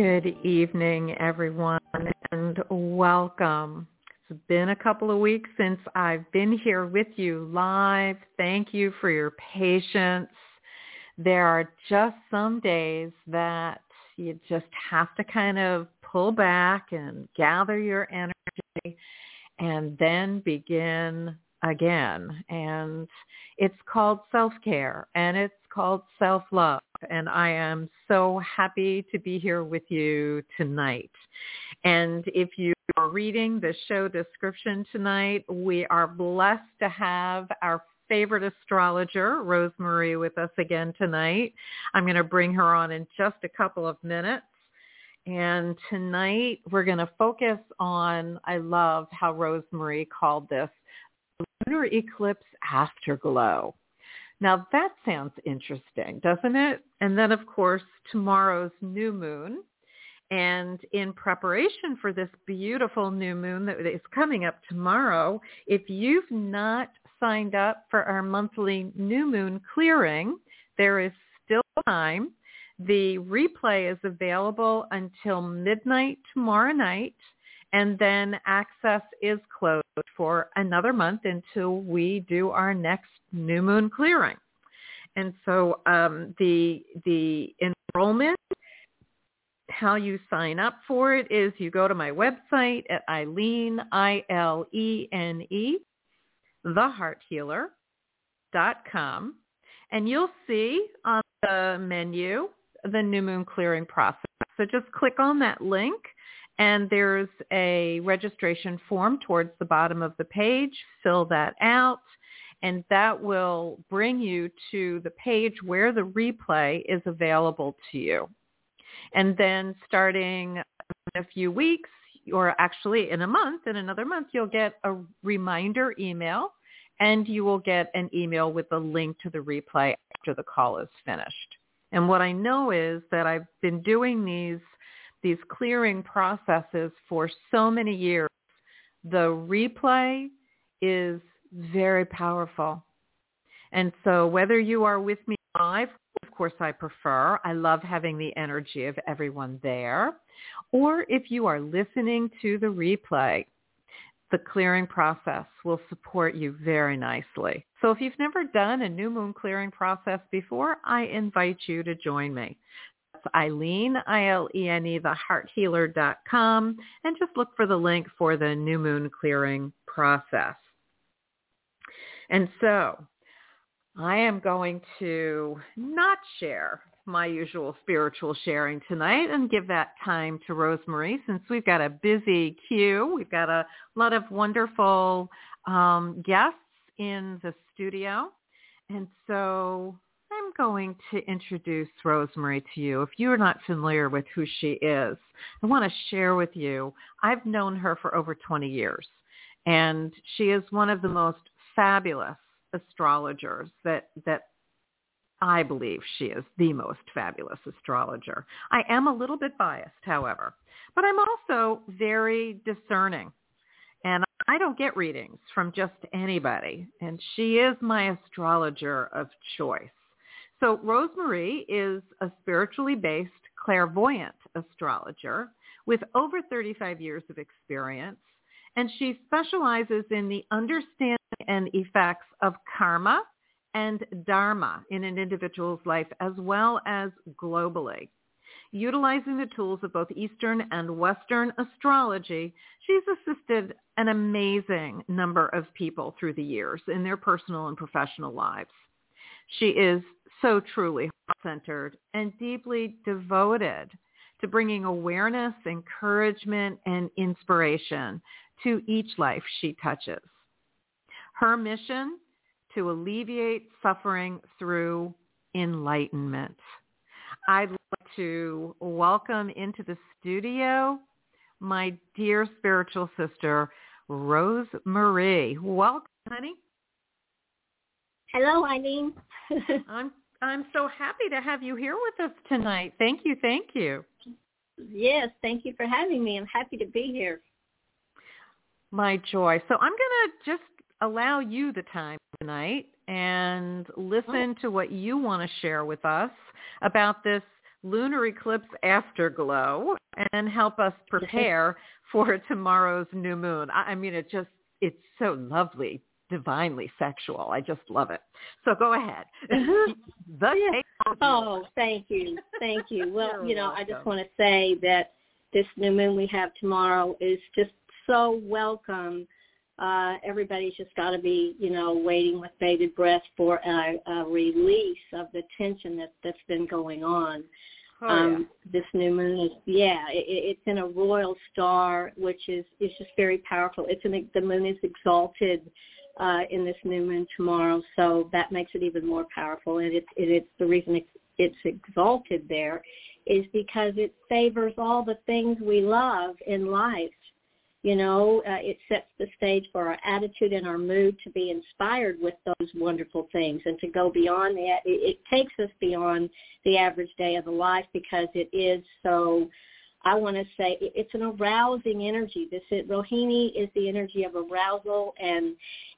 Good evening, everyone, and welcome. It's been a couple of weeks since I've been here with you live. Thank you for your patience. There are just some days that you just have to kind of pull back and gather your energy and then begin again. And it's called self-care and it's called self-love. And I am so happy to be here with you tonight. And if you are reading the show description tonight, we are blessed to have our favorite astrologer, Rose Marie, with us again tonight. I'm going to bring her on in just a couple of minutes. And tonight we're going to focus on, I love how Rosemary called this, lunar eclipse afterglow. Now that sounds interesting, doesn't it? And then of course tomorrow's new moon. And in preparation for this beautiful new moon that is coming up tomorrow, if you've not signed up for our monthly new moon clearing, there is still time. The replay is available until midnight tomorrow night and then access is closed for another month until we do our next new moon clearing. And so um, the the enrollment, how you sign up for it is you go to my website at Ilene I L E N E thehearthealer.com and you'll see on the menu the new moon clearing process. So just click on that link and there's a registration form towards the bottom of the page. Fill that out and that will bring you to the page where the replay is available to you. And then starting in a few weeks, or actually in a month, in another month, you'll get a reminder email and you will get an email with a link to the replay after the call is finished. And what I know is that I've been doing these these clearing processes for so many years. The replay is very powerful. And so whether you are with me live, of course I prefer. I love having the energy of everyone there. Or if you are listening to the replay, the clearing process will support you very nicely. So if you've never done a new moon clearing process before, I invite you to join me. Ilene, I-L-E-N-E, thehearthealer.com, and just look for the link for the new moon clearing process. And so I am going to not share my usual spiritual sharing tonight and give that time to Rosemary since we've got a busy queue. We've got a lot of wonderful um, guests in the studio. And so I'm going to introduce Rosemary to you. If you're not familiar with who she is, I want to share with you. I've known her for over 20 years And she is one of the most fabulous astrologers that, that I believe she is the most fabulous astrologer. I am a little bit biased, however, but I'm also very discerning. And I don't get readings from just anybody. And she is my astrologer of choice. So Rose Marie is a spiritually based clairvoyant astrologer with over 35 years of experience. And she specializes in the understanding and effects of karma and dharma in an individual's life as well as globally. Utilizing the tools of both Eastern and Western astrology, she's assisted an amazing number of people through the years in their personal and professional lives. She is so truly centered and deeply devoted to bringing awareness, encouragement, and inspiration to each life she touches. Her mission to alleviate suffering through enlightenment. I'd like to welcome into the studio my dear spiritual sister, Rose Marie. Welcome, honey. Hello, Ilene. I'm I'm so happy to have you here with us tonight. Thank you, thank you. Yes, thank you for having me. I'm happy to be here. My joy. So I'm going to just allow you the time tonight and listen to what you want to share with us about this lunar eclipse afterglow and help us prepare for tomorrow's new moon. I mean, it just, it's so lovely, divinely sexual. I just love it. So go ahead. the yeah. Oh, thank you. Thank you. Well, You're you know, welcome. I just want to say that this new moon we have tomorrow is just so welcome uh, everybody's just got to be, you know, waiting with bated breath for a, a release of the tension that that's been going on. Oh, um, yeah. This new moon is, yeah, it, it's in a royal star, which is is just very powerful. It's in the moon is exalted uh, in this new moon tomorrow, so that makes it even more powerful. And it's it, it's the reason it's, it's exalted there is because it favors all the things we love in life you know, uh, it sets the stage for our attitude and our mood to be inspired with those wonderful things and to go beyond that. It, it takes us beyond the average day of the life because it is so, I want to say, it's an arousing energy. This is, Rohini is the energy of arousal and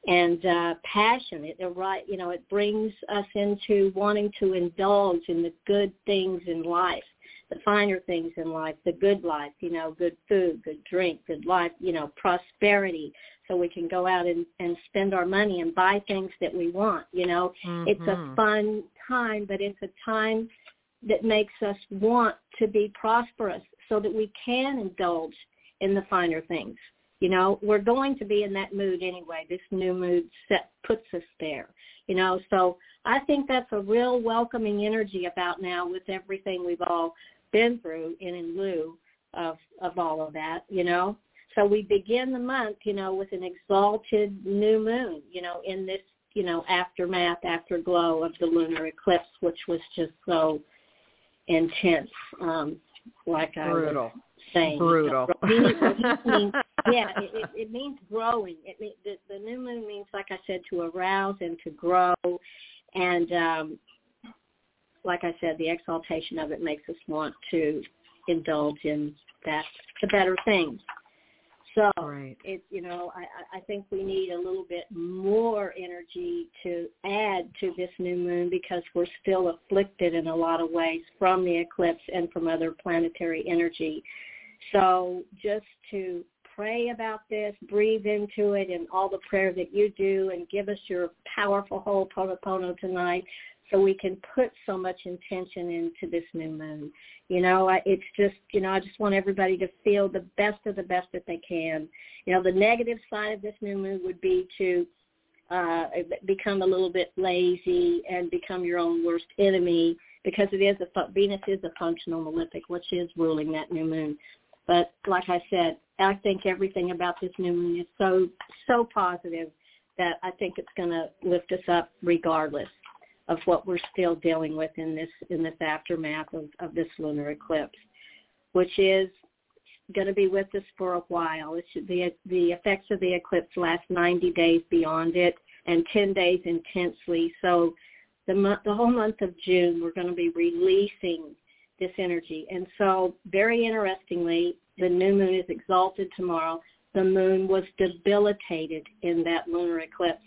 and uh, passion. It, right, you know, it brings us into wanting to indulge in the good things in life the finer things in life, the good life, you know, good food, good drink, good life, you know, prosperity, so we can go out and, and spend our money and buy things that we want, you know. Mm-hmm. It's a mm-hmm. fun time, but it's a time that makes us want to be prosperous so that we can indulge in the finer things. You know, we're going to be in that mood anyway. This new mood set puts us there. You know, so I think that's a real welcoming energy about now with everything we've all been through and in lieu of of all of that, you know. So we begin the month, you know, with an exalted new moon, you know, in this, you know, aftermath, afterglow of the lunar eclipse, which was just so intense. Um, like Brutal. I was saying. Brutal. means, yeah, it, it, it means growing. It means the, the new moon means, like I said, to arouse and to grow, and um, like I said, the exaltation of it makes us want to indulge in that the better things. So right. it you know I, I think we need a little bit more energy to add to this new moon because we're still afflicted in a lot of ways from the eclipse and from other planetary energy. So just to pray about this, breathe into it, and all the prayer that you do, and give us your powerful whole Ho'oponopono tonight so we can put so much intention into this new moon. You know, it's just, you know, I just want everybody to feel the best of the best that they can. You know, the negative side of this new moon would be to uh, become a little bit lazy and become your own worst enemy because it is a Venus is a functional malefic, which is ruling that new moon. But like I said, I think everything about this new moon is so so positive that I think it's going to lift us up regardless of what we're still dealing with in this in this aftermath of, of this lunar eclipse, which is going to be with us for a while. It's, the the effects of the eclipse last 90 days beyond it, and 10 days intensely. So the month, the whole month of June, we're going to be releasing this energy. And so, very interestingly, the new moon is exalted tomorrow. The moon was debilitated in that lunar eclipse.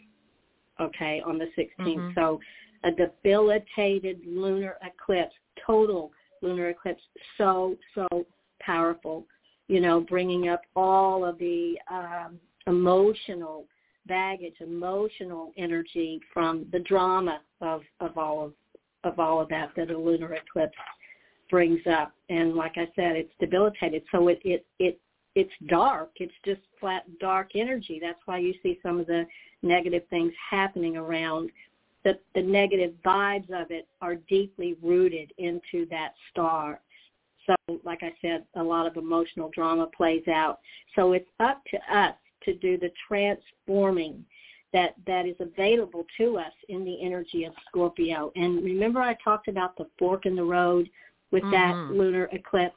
Okay, on the 16th. Mm-hmm. So, a debilitated lunar eclipse, total lunar eclipse, so so powerful. You know, bringing up all of the um, emotional baggage, emotional energy from the drama of, of all of of all of that that a lunar eclipse brings up. And like I said, it's debilitated. So it it it it's dark. It's just flat dark energy. That's why you see some of the negative things happening around. The the negative vibes of it are deeply rooted into that star. So like I said, a lot of emotional drama plays out. So it's up to us to do the transforming that that is available to us in the energy of Scorpio. And remember I talked about the fork in the road with mm-hmm. that lunar eclipse.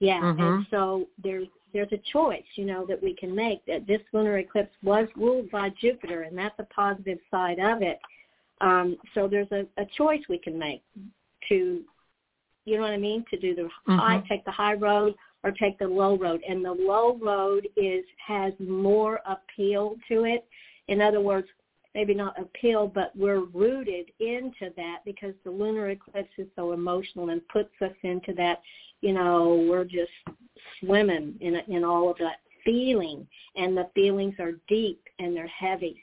Yeah, mm-hmm. and so there's there's a choice, you know, that we can make. That this lunar eclipse was ruled by Jupiter, and that's a positive side of it. Um, so there's a, a choice we can make to, you know what I mean, to do the mm-hmm. high, take the high road or take the low road. And the low road is has more appeal to it. In other words, maybe not appeal, but we're rooted into that because the lunar eclipse is so emotional and puts us into that, you know, we're just swimming in in all of that feeling and the feelings are deep and they're heavy.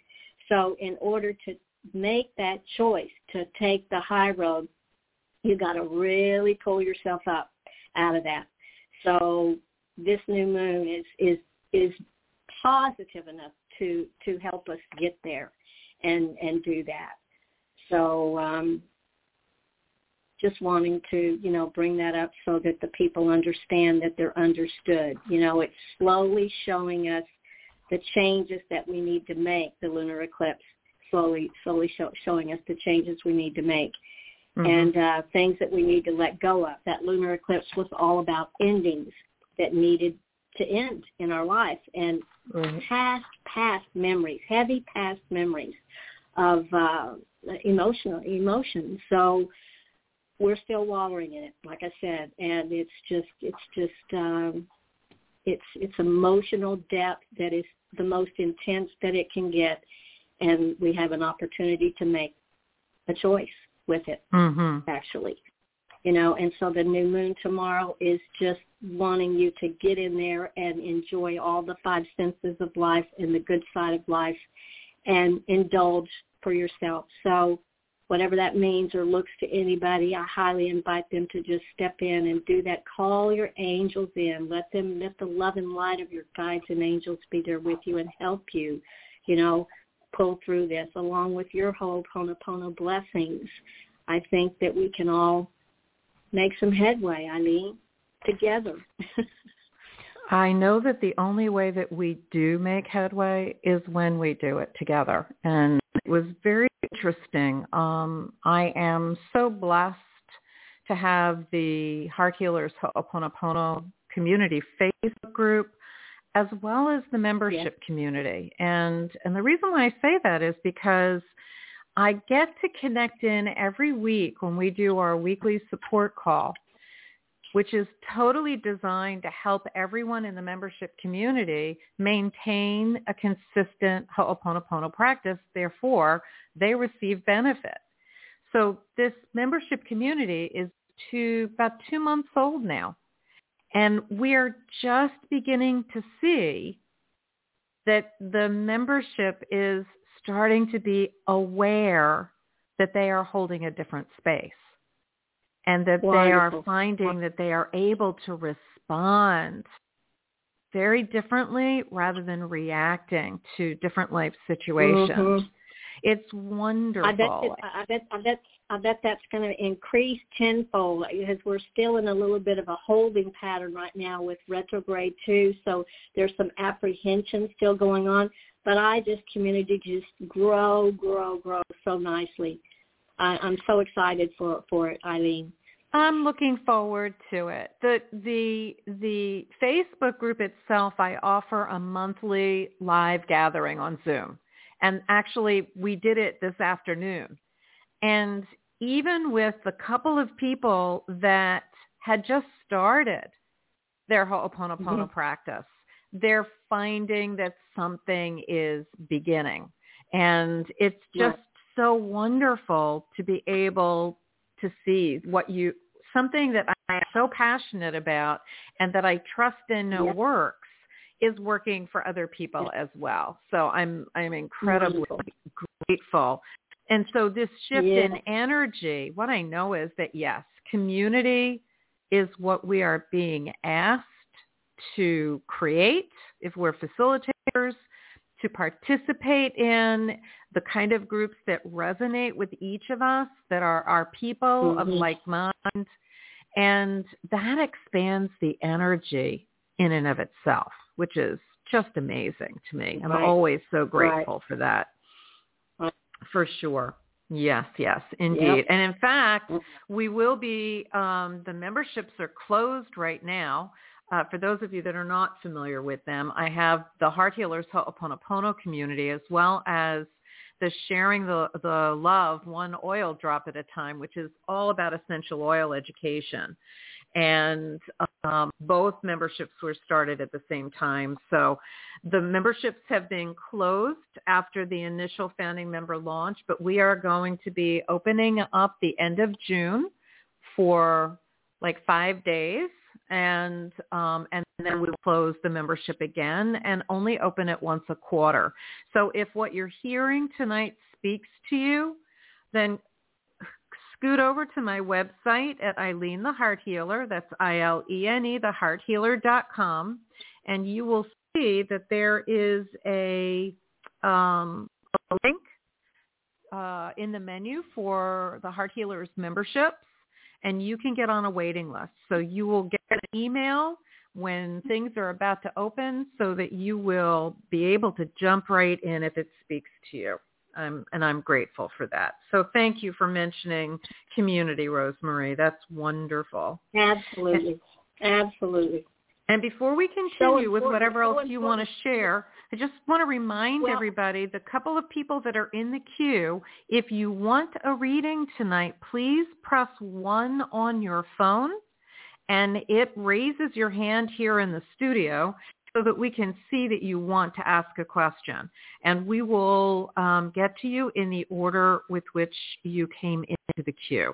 So in order to make that choice to take the high road, you got to really pull yourself up out of that. So this new moon is is is positive enough to to help us get there and and do that. So um, just wanting to you know bring that up so that the people understand that they're understood. You know, it's slowly showing us the changes that we need to make. The lunar eclipse slowly slowly show, showing us the changes we need to make mm-hmm. and uh, things that we need to let go of. That lunar eclipse was all about endings that needed to end in our life and mm-hmm. past past memories, heavy past memories of uh, emotional emotions. So we're still wallowing in it, like I said, and it's just it's just um, it's it's emotional depth that is the most intense that it can get, and we have an opportunity to make a choice with it mm-hmm. actually you know and so the new moon tomorrow is just wanting you to get in there and enjoy all the five senses of life and the good side of life and indulge for yourself. So whatever that means or looks to anybody i highly invite them to just step in and do that. Call your angels in. Let them let the love and light of your guides and angels be there with you and help you you know pull through this along with your Ho'oponopono blessings. I think that we can all make some headway, I mean, together. I know that the only way that we do make headway is when we do it together. And it was very interesting. Um, I am so blessed to have the Heart Healers Ho'oponopono community Facebook group as well as the membership yeah. community. And and the reason why I say that is because I get to connect in every week when we do our weekly support call, which is totally designed to help everyone in the membership community maintain a consistent Ho'oponopono practice. Therefore, they receive benefit. So this membership community is to about two months old now. And we're just beginning to see that the membership is starting to be aware that they are holding a different space and that Wonderful. they are finding that they are able to respond very differently rather than reacting to different life situations. Mm-hmm. It's wonderful. I bet, I bet, I bet, I bet that's going to increase tenfold because we're still in a little bit of a holding pattern right now with retrograde too. So there's some apprehension still going on. But I just community just grow, grow, grow so nicely. I, I'm so excited for for it, Ilene. I'm looking forward to it. The the the Facebook group itself, I offer a monthly live gathering on Zoom. And actually we did it this afternoon. And even with the couple of people that had just started their Ho'oponopono mm-hmm. practice, they're finding that something is beginning. And it's just so wonderful to be able to see what you something that I am so passionate about and that I trust in know works is working for other people as well. So I'm I'm incredibly Wonderful. grateful. And so this shift yeah. in energy, what I know is that yes, community is what we are being asked to create if we're facilitators, to participate in the kind of groups that resonate with each of us, that are our people mm-hmm. of like mind. And that expands the energy in and of itself, which is just amazing to me. I'm right. always so grateful right. for that. Right. For sure. Yes, yes, indeed. Yep. And in fact, we will be, um, the memberships are closed right now. Uh, for those of you that are not familiar with them, I have the Heart Healers Ho'oponopono community as well as the sharing the, the love one oil drop at a time, which is all about essential oil education. And um, both memberships were started at the same time. So the memberships have been closed after the initial founding member launch, but we are going to be opening up the end of June for like five days and um, and then we'll close the membership again and only open it once a quarter. So if what you're hearing tonight speaks to you, then scoot over to my website at Ilene the Heart Healer. That's I-L-E-N-E, thehearthealer.com. And you will see that there is a, um, a link uh, in the menu for the Heart Healers memberships and you can get on a waiting list. So you will get an email when things are about to open so that you will be able to jump right in if it speaks to you. Um, and I'm grateful for that. So thank you for mentioning community, Rose Marie. That's wonderful. Absolutely. Absolutely. And before we continue so with whatever else so you want to share, I just want to remind well, everybody, the couple of people that are in the queue, if you want a reading tonight, please press 1 on your phone and it raises your hand here in the studio so that we can see that you want to ask a question. And we will um, get to you in the order with which you came into the queue.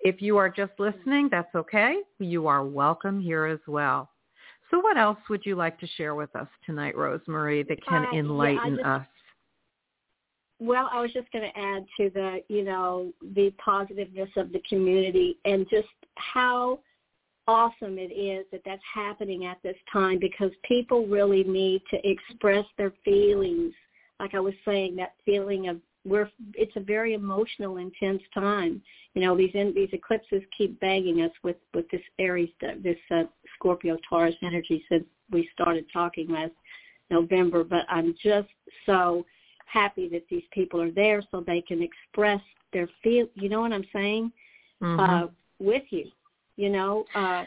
If you are just listening, that's okay. You are welcome here as well. So what else would you like to share with us tonight, Rose Marie, that can uh, enlighten yeah, just, us? Well, I was just going to add to the, you know, the positiveness of the community and just how awesome it is that that's happening at this time because people really need to express their feelings. Like I was saying, that feeling of we're it's a very emotional, intense time. You know, these in, these eclipses keep banging us with with this Aries, this uh, Scorpio Taurus energy since we started talking last November. But I'm just so happy that these people are there so they can express their feel. You know what I'm saying? Mm-hmm. Uh, with you, you know. Uh,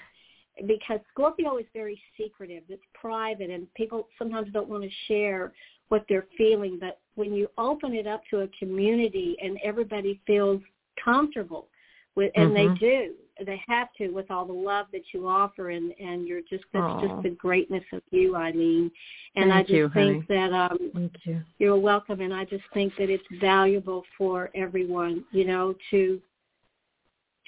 because Scorpio is very secretive. It's private, and people sometimes don't want to share what they're feeling. But when you open it up to a community and everybody feels comfortable with, and mm-hmm. they do, they have to with all the love that you offer, and and you're just that's Aww. just the greatness of you, Ilene. And Thank I just you, think honey. that um, Thank you. you're welcome, and I just think that it's valuable for everyone, you know, to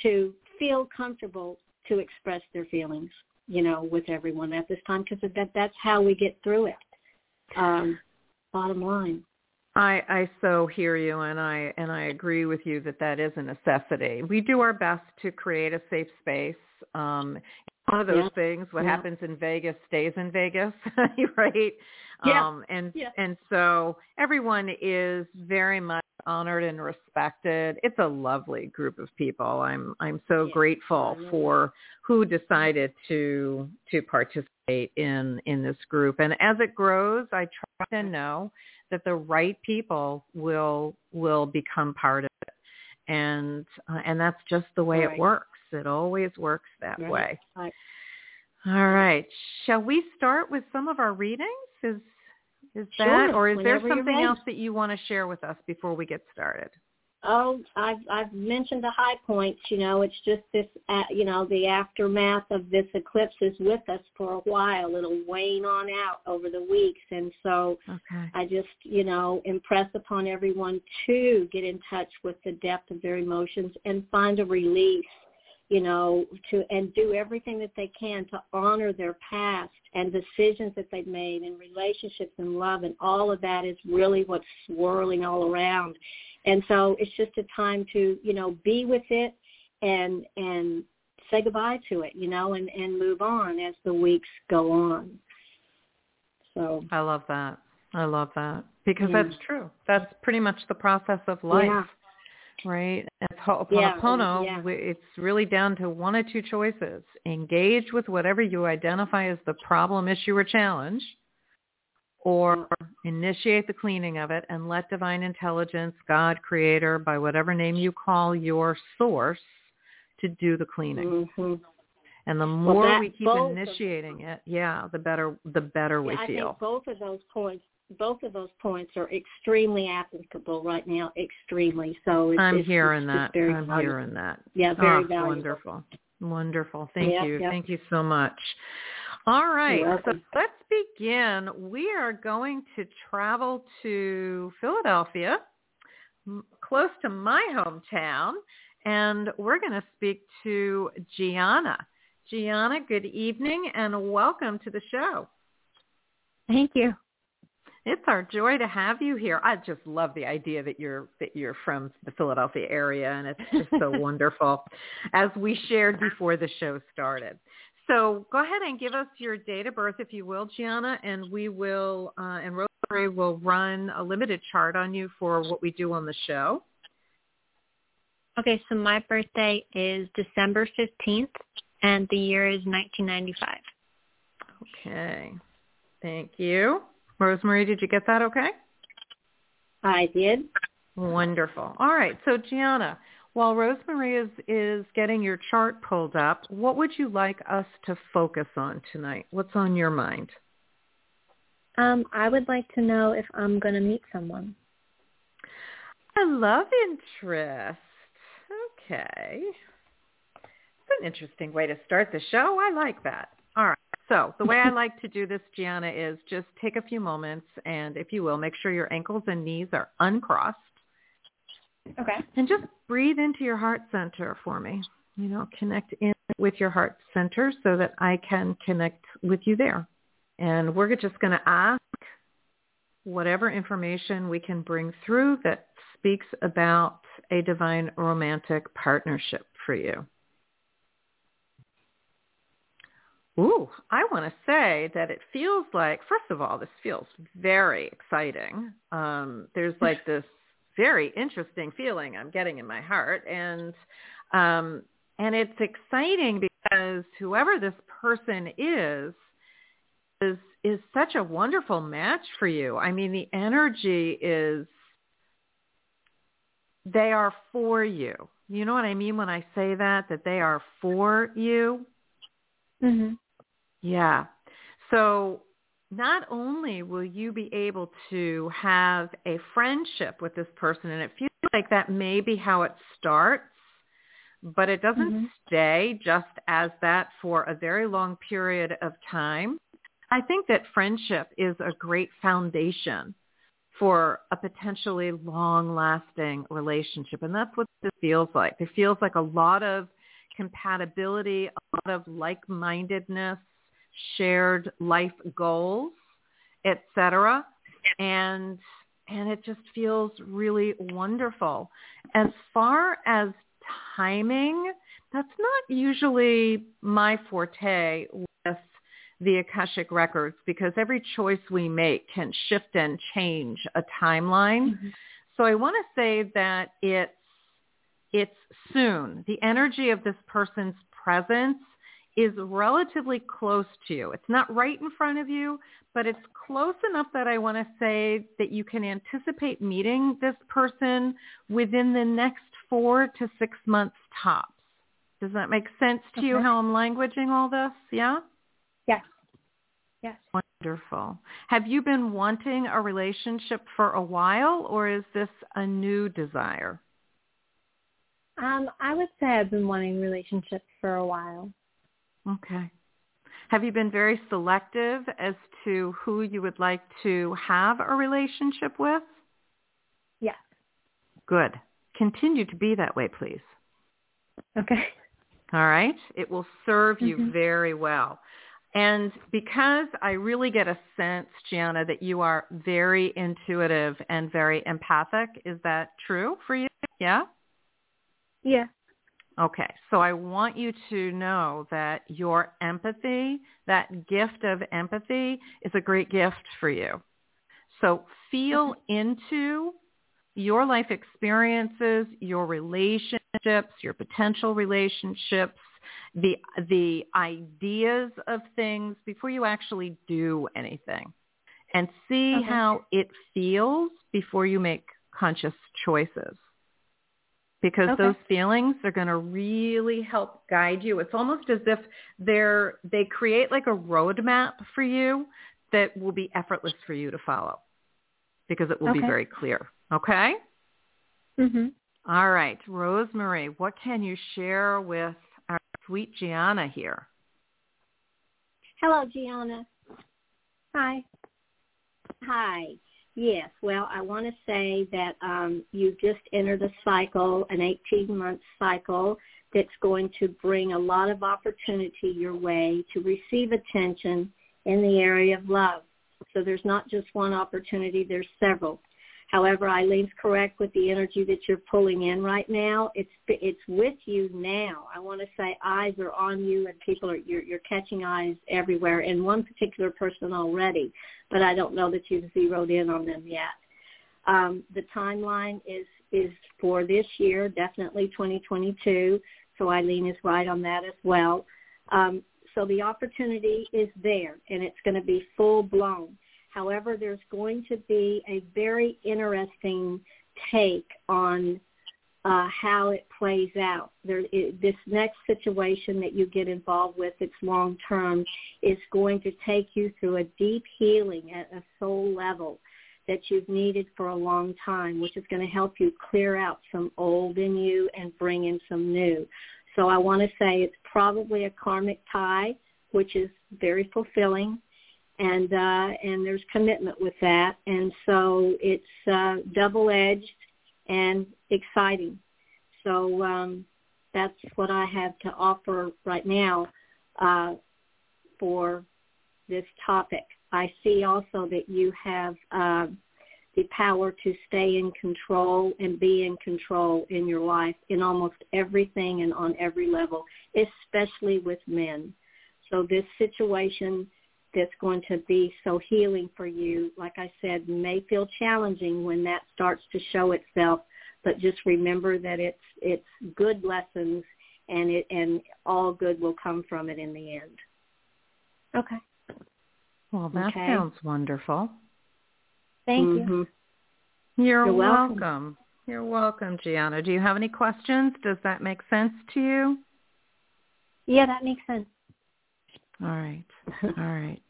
to feel comfortable to express their feelings, you know, with everyone at this time because that that's how we get through it. Um, bottom line. I, I so hear you and I and I agree with you that that is a necessity. We do our best to create a safe space. Um, one of those yeah. things, what yeah. happens in Vegas stays in Vegas, right? Yeah. Um, and yeah. and so everyone is very much honored and respected. It's a lovely group of people. I'm I'm so yeah. grateful for who decided to to participate in in this group. And as it grows, I try to know that the right people will will become part of it. And uh, and that's just the way right. it works. It always works that Right. way. Right. All right. Shall we start with some of our readings? Is is Sure, that or is there something else that you want to share with us before we get started? Oh, I've I've mentioned the high points. You know, it's just this. Uh, you know, the aftermath of this eclipse is with us for a while. It'll wane on out over the weeks, and so Okay. I just, you know, impress upon everyone to get in touch with the depth of their emotions and find a release, you know, to and do everything that they can to honor their past and decisions that they've made and relationships and love and all of that is really what's swirling all around. And so it's just a time to, you know, be with it and and say goodbye to it, you know, and and move on as the weeks go on. So I love that. I love that because Yeah. that's true. That's pretty much the process of life, Yeah. right? Ho'oponopono. Yeah, yeah. It's really down to one or two choices. Engage with whatever you identify as the problem, issue, or challenge, or initiate the cleaning of it and let divine intelligence, God, creator, by whatever name you call your source, to do the cleaning. hmm And the more that- we keep both of initiating it, yeah, the better the better we Yeah, I feel. think both of those points, both of those points are extremely applicable right now. Extremely. So it's, I'm it's, hearing it's that. just I'm valuable. hearing that. Yeah, very Ah, valuable. Wonderful. Wonderful. Thank Yep, you. yep. Thank you so much. All right. So let's begin. We are going to travel to Philadelphia, close to my hometown, and we're going to speak to Gianna. Gianna, good evening and welcome to the show. Thank you. It's our joy to have you here. I just love the idea that you're that you're from the Philadelphia area, and it's just so wonderful. As we shared before the show started, so go ahead and give us your date of birth, if you will, Gianna, and we will uh, and Rosemary will run a limited chart on you for what we do on the show. Okay, so my birthday is December 15th, and the year is 1995. Okay, thank you, Rosemary. Did you get that? Okay. I did. Wonderful. All right. So Gianna, while Rosemary is, is getting your chart pulled up, what would you like us to focus on tonight? What's on your mind? Um, I would like to know if I'm going to meet someone. I love interest. Okay. It's an interesting way to start the show. I like that. All right. So the way I like to do this, Gianna, is just take a few moments and, if you will, make sure your ankles and knees are uncrossed. Okay. And just breathe into your heart center for me. You know, connect in with your heart center so that I can connect with you there. And we're just going to ask whatever information we can bring through that speaks about a divine romantic partnership for you. Ooh, I want to say that it feels like, first of all, this feels very exciting. Um, there's like this very interesting feeling I'm getting in my heart, and um, and it's exciting because whoever this person is is is such a wonderful match for you. I mean, the energy is they are for you. You know what I mean when I say that that they are for you? Mhm. Yeah. So not only will you be able to have a friendship with this person, and it feels like that may be how it starts, but it doesn't Mhm. stay just as that for a very long period of time. I think that friendship is a great foundation for a potentially long-lasting relationship, and that's what this feels like. It feels like a lot of compatibility, a lot of like-mindedness, shared life goals, etc. And and it just feels really wonderful. As far as timing, that's not usually my forte with the Akashic records because every choice we make can shift and change a timeline. Mhm. So I want to say that it's it's soon. The energy of this person's presence is relatively close to you. It's not right in front of you, but it's close enough that I want to say that you can anticipate meeting this person within the next four to six months tops. Does that make sense to Okay. you how I'm languaging all this? Yeah? Yes. Yes. Wonderful. Have you been wanting a relationship for a while or is this a new desire? Um, I would say I've been wanting relationships for a while. Okay. Have you been very selective as to who you would like to have a relationship with? Yes. Good. Continue to be that way, please. Okay. All right? It will serve you Mhm. very well. And because I really get a sense, Gianna, that you are very intuitive and very empathic, is that true for you? Yeah? Yeah. Okay, so I want you to know that your empathy, that gift of empathy, is a great gift for you. So feel into your life experiences, your relationships, your potential relationships, the the ideas of things before you actually do anything, and see Okay. how it feels before you make conscious choices because Okay. those feelings are going to really help guide you. It's almost as if they're they create like a roadmap for you that will be effortless for you to follow because it will be very clear. Okay? Mhm. All right, Rosemary, what can you share with our sweet Gianna here? Hello, Gianna. Hi. Hi. Yes. Well, I want to say that um, you just entered a cycle, an 18-month cycle that's going to bring a lot of opportunity your way to receive attention in the area of love. So there's not just one opportunity, there's several. However, Ilene's correct with the energy that you're pulling in right now. It's it's with you now. I want to say eyes are on you, and people are you're, you're catching eyes everywhere, and one particular person already, but I don't know that you've zeroed in on them yet. Um, the timeline is is for this year, definitely 2022. So Ilene is right on that as well. Um, so the opportunity is there, and it's going to be full blown. However, there's going to be a very interesting take on uh, how it plays out. There, it, this next situation that you get involved with, it's long term, is going to take you through a deep healing at a soul level that you've needed for a long time, which is going to help you clear out some old in you and bring in some new. So I want to say it's probably a karmic tie, which is very fulfilling and uh, and there's commitment with that, and so it's uh, double-edged and exciting. So um, that's what I have to offer right now uh, for this topic. I see also that you have uh, the power to stay in control and be in control in your life in almost everything and on every level, especially with men. So this situation that's going to be so healing for you, like I said, may feel challenging when that starts to show itself, but just remember that it's it's good lessons and it and all good will come from it in the end. Okay. Well, that Okay. sounds wonderful. Thank you. Mhm. You're, You're welcome. welcome. You're welcome, Gianna. Do you have any questions? Does that make sense to you? Yeah, that makes sense. All right. All right.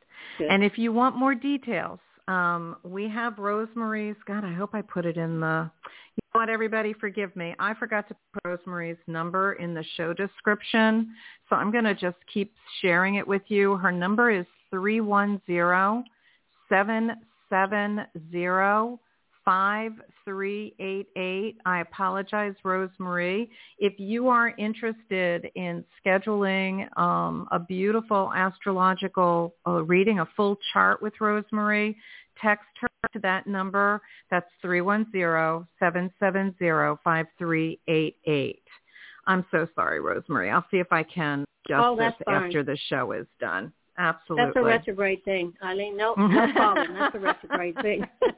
And if you want more details, um, we have Rosemary's. God, I hope I put it in the. You know what, everybody, forgive me. I forgot to put Rosemary's number in the show description, so I'm going to just keep sharing it with you. Her number is three one zero seven seven zero five three eight eight. I apologize, Rosemary. If you are interested in scheduling um, a beautiful astrological uh, reading, a full chart with Rosemary, text her to that number. That's 310-770-5388. I'm so sorry, Rosemary. I'll see if I can Oh, adjust that's this fine. after the show is done. Absolutely. That's a retrograde thing, Ilene. No, no problem. That's a retrograde thing.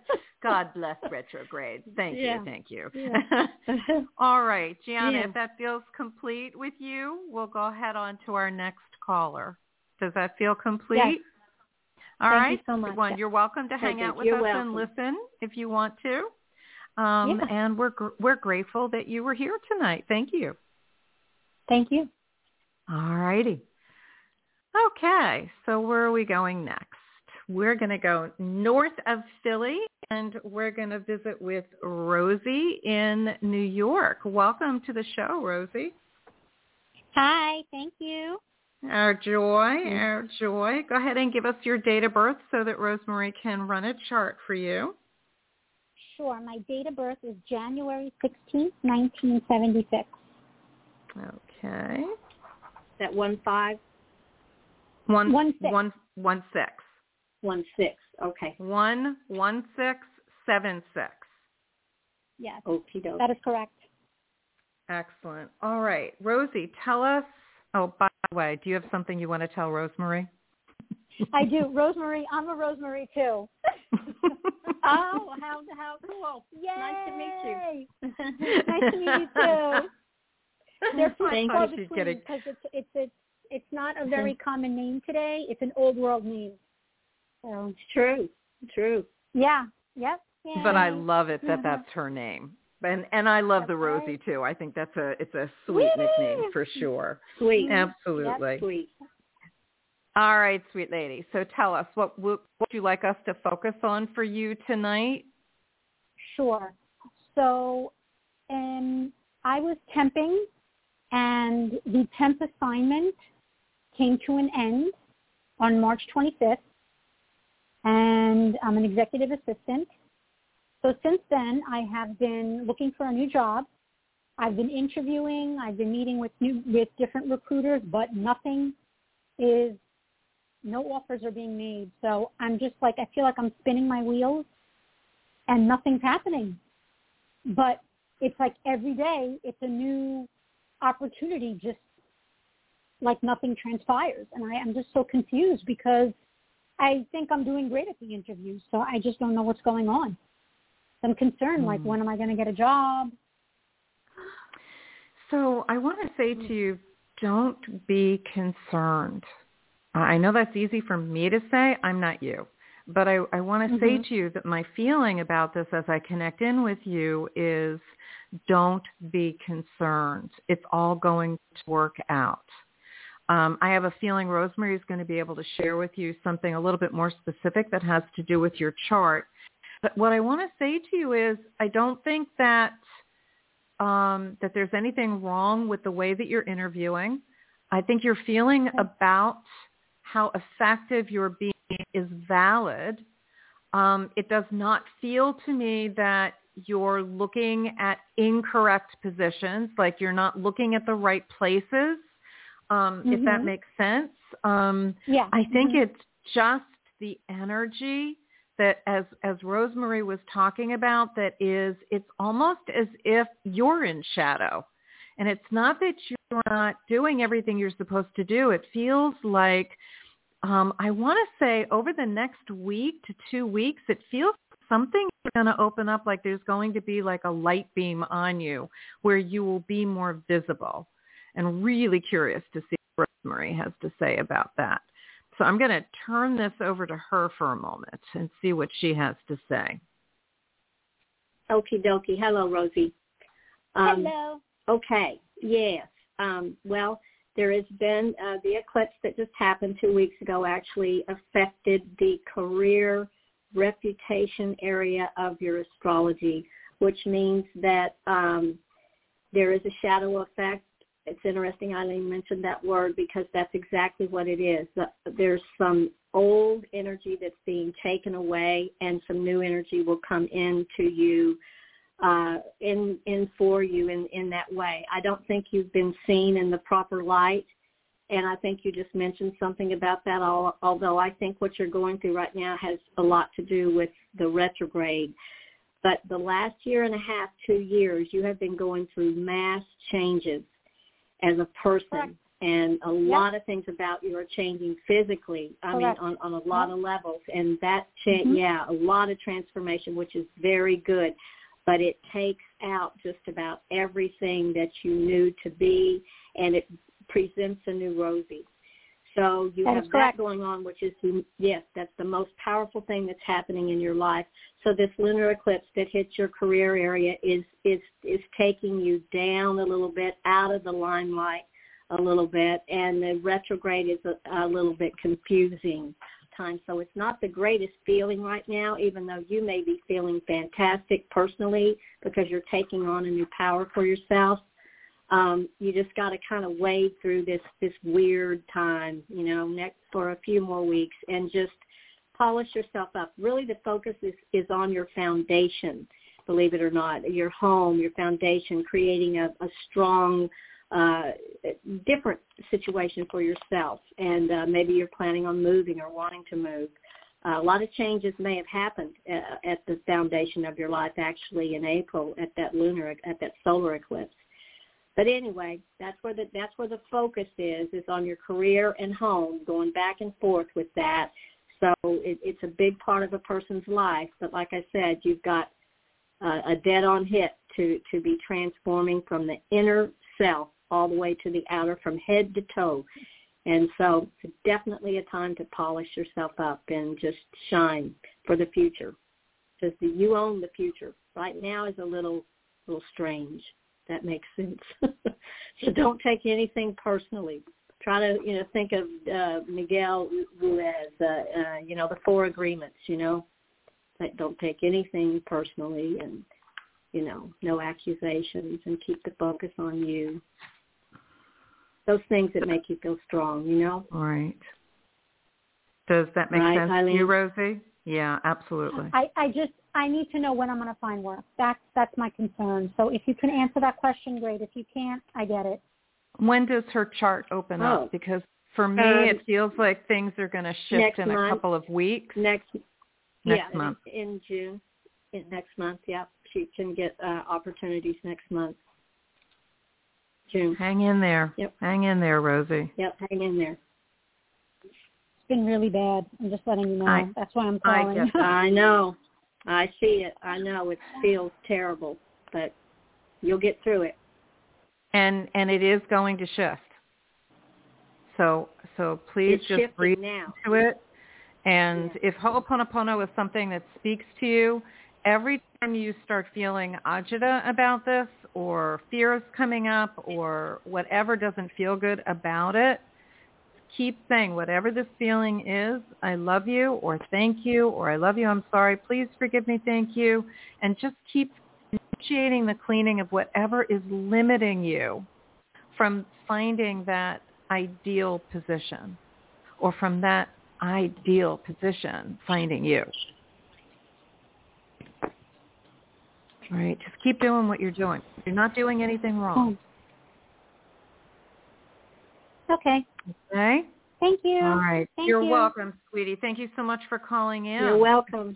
God bless retrograde. Thank Yeah. you. Thank you. Yeah. All right, Gianna, Yeah. if that feels complete with you, we'll go ahead on to our next caller. Does that feel complete? Yes. All Thank right. you so much. One, you're welcome to hang Okay, out with us and listen if you want to. Um, Yeah. And we're gr- we're grateful that you were here tonight. Thank you. Thank you. All righty. Okay, so where are we going next? We're going to go north of Philly and we're going to visit with Rosie in New York. Welcome to the show, Rosie. Hi, thank you. Our joy, mm. our joy. Go ahead and give us your date of birth so that Rosemary can run a chart for you. Sure. My date of birth is January 16th, 1976. Okay. That one five? One, one six. One, one six. One six. Okay. One one six seven six. Yes. Okie doke. That is correct. Excellent. All right. Rosie, tell us oh, by the way, do you have something you want to tell Rose Marie? I do. Rose Marie, I'm a Rosemary too. oh, how how cool. Yay. Nice to meet you. nice to meet you too. They're Thank far you. between because it's it's it's it's not a very common name today. It's an old world name. So it's true. True. Yeah. Yep. Yay. But I love it that Mhm. that's her name. And and I love That's the Rosie right. too. I think that's a it's a sweet Whee! nickname for sure. Sweet. Absolutely. Sweet. All right, sweet lady. So tell us what would what would you like us to focus on for you tonight? Sure. So um, I was temping, and the temp assignment came to an end on March 25th, and I'm an executive assistant. So since then, I have been looking for a new job. I've been interviewing. I've been meeting with new with different recruiters, but nothing is no offers are being made. So I'm just like I feel like I'm spinning my wheels and nothing's happening. But it's like every day it's a new opportunity just like nothing transpires. And I am just so confused because I think I'm doing great at the interview. So I just don't know what's going on. I'm concerned, like Mhm. when am I going to get a job? So I want to say to you, don't be concerned. I know that's easy for me to say. I'm not you. But I, I want to say Mhm. to you that my feeling about this as I connect in with you is don't be concerned. It's all going to work out. Um, I have a feeling Rose Marie is going to be able to share with you something a little bit more specific that has to do with your chart. But what I want to say to you is I don't think that um, that there's anything wrong with the way that you're interviewing. I think your feeling about how effective you're being is valid. Um, it does not feel to me that you're looking at incorrect positions, like you're not looking at the right places, um, if that Mhm. makes sense. Um, Yeah. I think Mhm. it's just the energy that as as Rose Marie was talking about that is it's almost as if you're in shadow. And it's not that you're not doing everything you're supposed to do. It feels like um, I want to say over the next week to two weeks, it feels something is going to open up like there's going to be like a light beam on you where you will be more visible. And really curious to see what Rose Marie has to say about that. So I'm going to turn this over to her for a moment and see what she has to say. Okie dokie. Hello, Rosie. Um, Hello. Okay. Yes. Um, well, there has been uh, the eclipse that just happened two weeks ago. Actually, affected the career reputation area of your astrology, which means that um, there is a shadow effect. It's interesting Ilene mentioned that word because that's exactly what it is. There's some old energy that's being taken away and some new energy will come into you uh, in in for you in in that way. I don't think you've been seen in the proper light, and I think you just mentioned something about that. al- Although I think what you're going through right now has a lot to do with the retrograde. But the last year and a half, two years, you have been going through mass changes as a person. Correct. And a lot of things about you are changing physically. I Correct. mean, on, on a lot of levels. And that, cha- Mhm. yeah, a lot of transformation, which is very good but it takes out just about everything that you knew to be and it presents a new Rosie. So you That have that going on, which is, yes, that's the most powerful thing that's happening in your life. So this lunar eclipse that hits your career area is, is, is taking you down a little bit out of the limelight a little bit, and the retrograde is a, a little bit confusing time. So it's not the greatest feeling right now, even though you may be feeling fantastic personally because you're taking on a new power for yourself. Um, you just got to kind of wade through this this weird time, you know, next for a few more weeks, and just polish yourself up. Really, the focus is is on your foundation. Believe it or not, your home, your foundation, creating a, a strong uh, different situation for yourself, and uh, maybe you're planning on moving or wanting to move. Uh, a lot of changes may have happened uh, at the foundation of your life actually in April at that lunar at that solar eclipse. But anyway, that's where the that's where the focus is is on your career and home, going back and forth with that. So it, it's a big part of a person's life. But like I said, you've got uh, a dead-on hit to to be transforming from the inner self all the way to the outer from head to toe. And so it's definitely a time to polish yourself up and just shine for the future. Because you own the future. Right now is a little little strange. That makes sense. so don't take anything personally. Try to you know think of uh, Miguel Ruiz. Uh, uh, you know the four agreements. You know, don't take anything personally, and you know no accusations, and keep the focus on you those things that make you feel strong, you know? All right. Does that make right, sense Ilene? to you, Rosie? Yeah, absolutely. I, I just I need to know when I'm going to find work. That's that's my concern. So if you can answer that question, great. If you can't, I get it. When does her chart open Oh. up? Because for me, Um, it feels like things are going to shift next in a month. couple of weeks. Next, Next yeah, month. in, in June. In next month, yeah. She can get uh, opportunities next month. June. Hang in there. Yep. Hang in there, Rosie. Yep, hang in there. It's been really bad. I'm just letting you know. I- that's why I'm calling. get that. I know. I see it. I know it feels terrible, but you'll get through it. And and it is going to shift. So so please it's just breathe now. to it. And if Ho'oponopono is something that speaks to you, every time you start feeling agita about this or fears coming up or whatever doesn't feel good about it, keep saying whatever this feeling is, I love you or thank you or I love you, I'm sorry, please forgive me, thank you. And just keep initiating the cleaning of whatever is limiting you from finding that ideal position or from that ideal position finding you. All right, just keep doing what you're doing. You're not doing anything wrong. Okay. Okay? Thank you. All right. Thank you're you. welcome, sweetie. Thank you so much for calling in. You're welcome.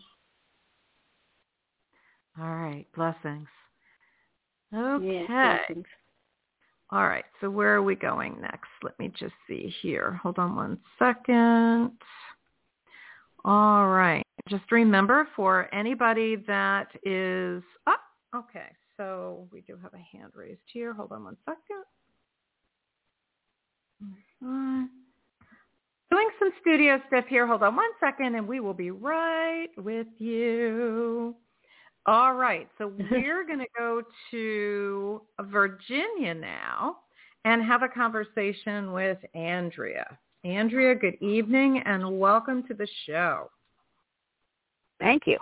All right. Blessings. Okay. Yeah, blessings. All right. So where are we going next? Let me just see here. Hold on one second. All right. Just remember for anybody that is up. okay. So we do have a hand raised here. Hold on one second. Uh, Doing some studio stuff here. Hold on one second and we will be right with you. All right. So we're going to go to Virginia now and have a conversation with Andrea. Andrea, good evening and welcome to the show. Thank you.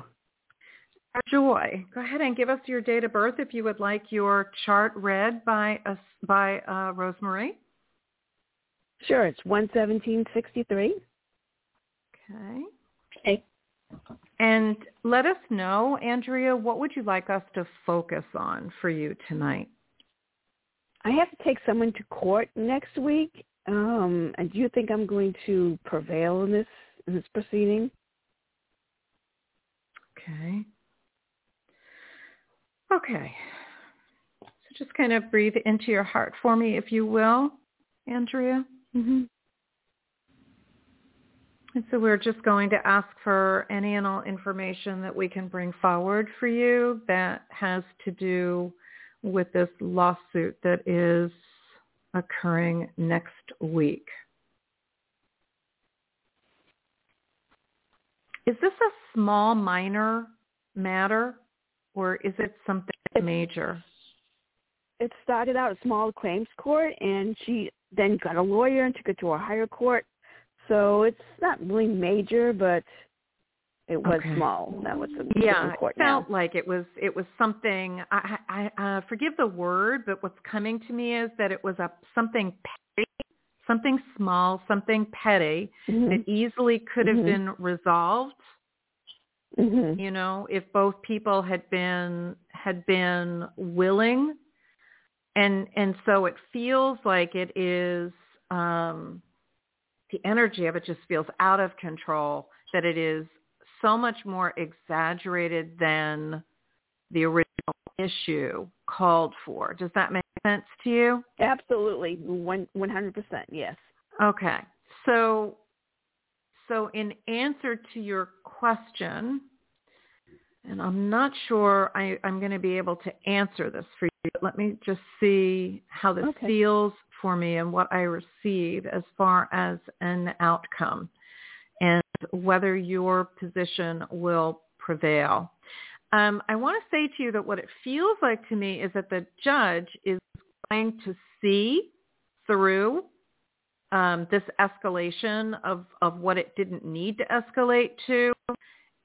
Joy, go ahead and give us your date of birth if you would like your chart read by us by uh, Rose Marie. Sure, it's one seventeen sixty three. Okay. Okay. And let us know, Andrea, what would you like us to focus on for you tonight? I have to take someone to court next week. Um, and do you think I'm going to prevail in this in this proceeding? Okay. Okay. So just kind of breathe into your heart for me, if you will, Andrea. Mm-hmm. And so we're just going to ask for any and all information that we can bring forward for you that has to do with this lawsuit that is occurring next week. Is this a small minor matter or is it something major? It started out a small claims court, and she then got a lawyer and took it to a higher court. So it's not really major, but it was Okay. small. That was the yeah, court it felt now. like it was it was something. I, I, uh, forgive the word, but what's coming to me is that it was a something petty, something small, something petty Mhm. that easily could have Mhm. been resolved. Mhm. You know, if both people had been had been willing, and and so it feels like it is. um the energy of it just feels out of control. That it is so much more exaggerated than the original issue called for. Does that make sense to you? Absolutely, one one hundred percent. Yes. Okay. So so in answer to your question, and I'm not sure I, I'm going to be able to answer this for you, but let me just see how this Okay. feels for me and what I receive as far as an outcome and whether your position will prevail. Um, I want to say to you that what it feels like to me is that the judge is going to see through um, this escalation of, of what it didn't need to escalate to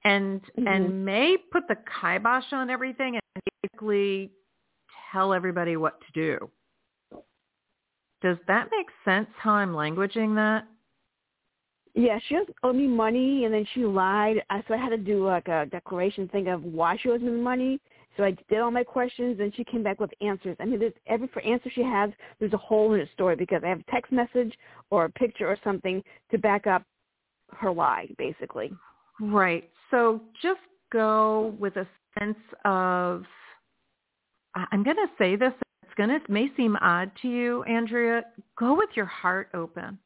and Mhm. and may put the kibosh on everything and basically tell everybody what to do. Does that make sense how I'm languaging that? Yeah, she owed me money, and then she lied. I, so I had to do like a declaration thing of why she owes me money. So I did all my questions, and she came back with answers. I mean, there's every for answer she has, there's a hole in the story because I have a text message or a picture or something to back up her lie, basically. Right. So just go with a sense of, I'm going to say this, it's going to, it may seem odd to you, Andrea, go with your heart open.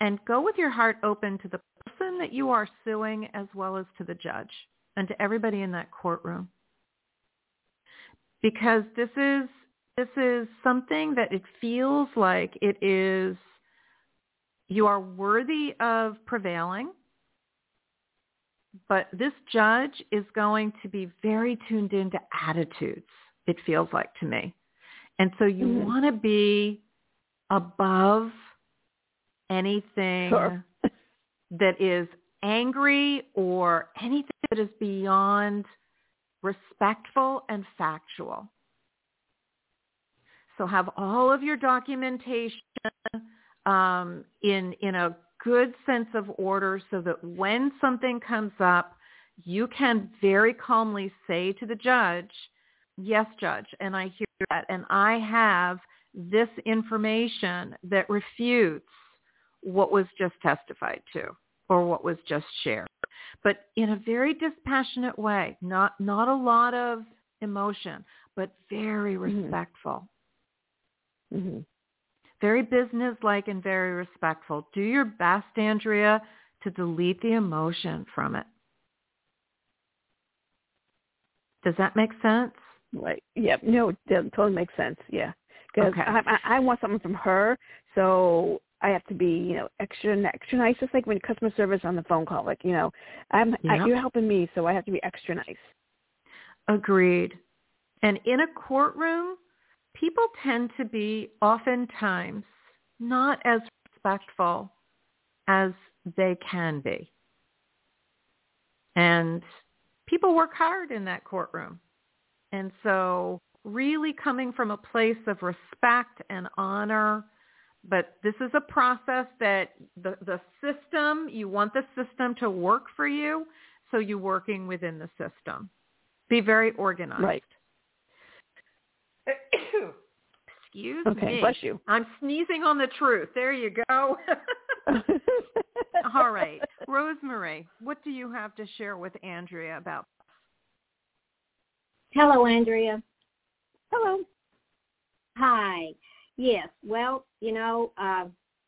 And go with your heart open to the person that you are suing as well as to the judge and to everybody in that courtroom. Because this is, this is something that it feels like it is, you are worthy of prevailing but this judge is going to be very tuned into attitudes, it feels like to me. And so you Mhm. want to be above anything Sure. that is angry or anything that is beyond respectful and factual. So have all of your documentation um, in in a good sense of order so that when something comes up, you can very calmly say to the judge, yes, judge, and I hear that, and I have this information that refutes what was just testified to or what was just shared. But in a very dispassionate way, not, not a lot of emotion, but very Mhm. respectful hmm very businesslike and very respectful. Do your best, Andrea, to delete the emotion from it. Does that make sense? Right. Yep. No, it totally makes sense. Yeah. Because Okay. I, I, I want something from her, so I have to be, you know, extra and extra nice. Just like when customer service on the phone call, like you know, I'm I, you're helping me, so I have to be extra nice. Agreed. And in a courtroom, people tend to be oftentimes not as respectful as they can be. And people work hard in that courtroom. And so really coming from a place of respect and honor, but this is a process that the, the system, you want the system to work for you, so you're working within the system. Be very organized. Right. Excuse Okay. me. Bless you. I'm sneezing on the truth. There you go. All right. Rose Marie, what do you have to share with Andrea about Hello, Andrea. Hello. Hi. Yes. Well, you know, uh,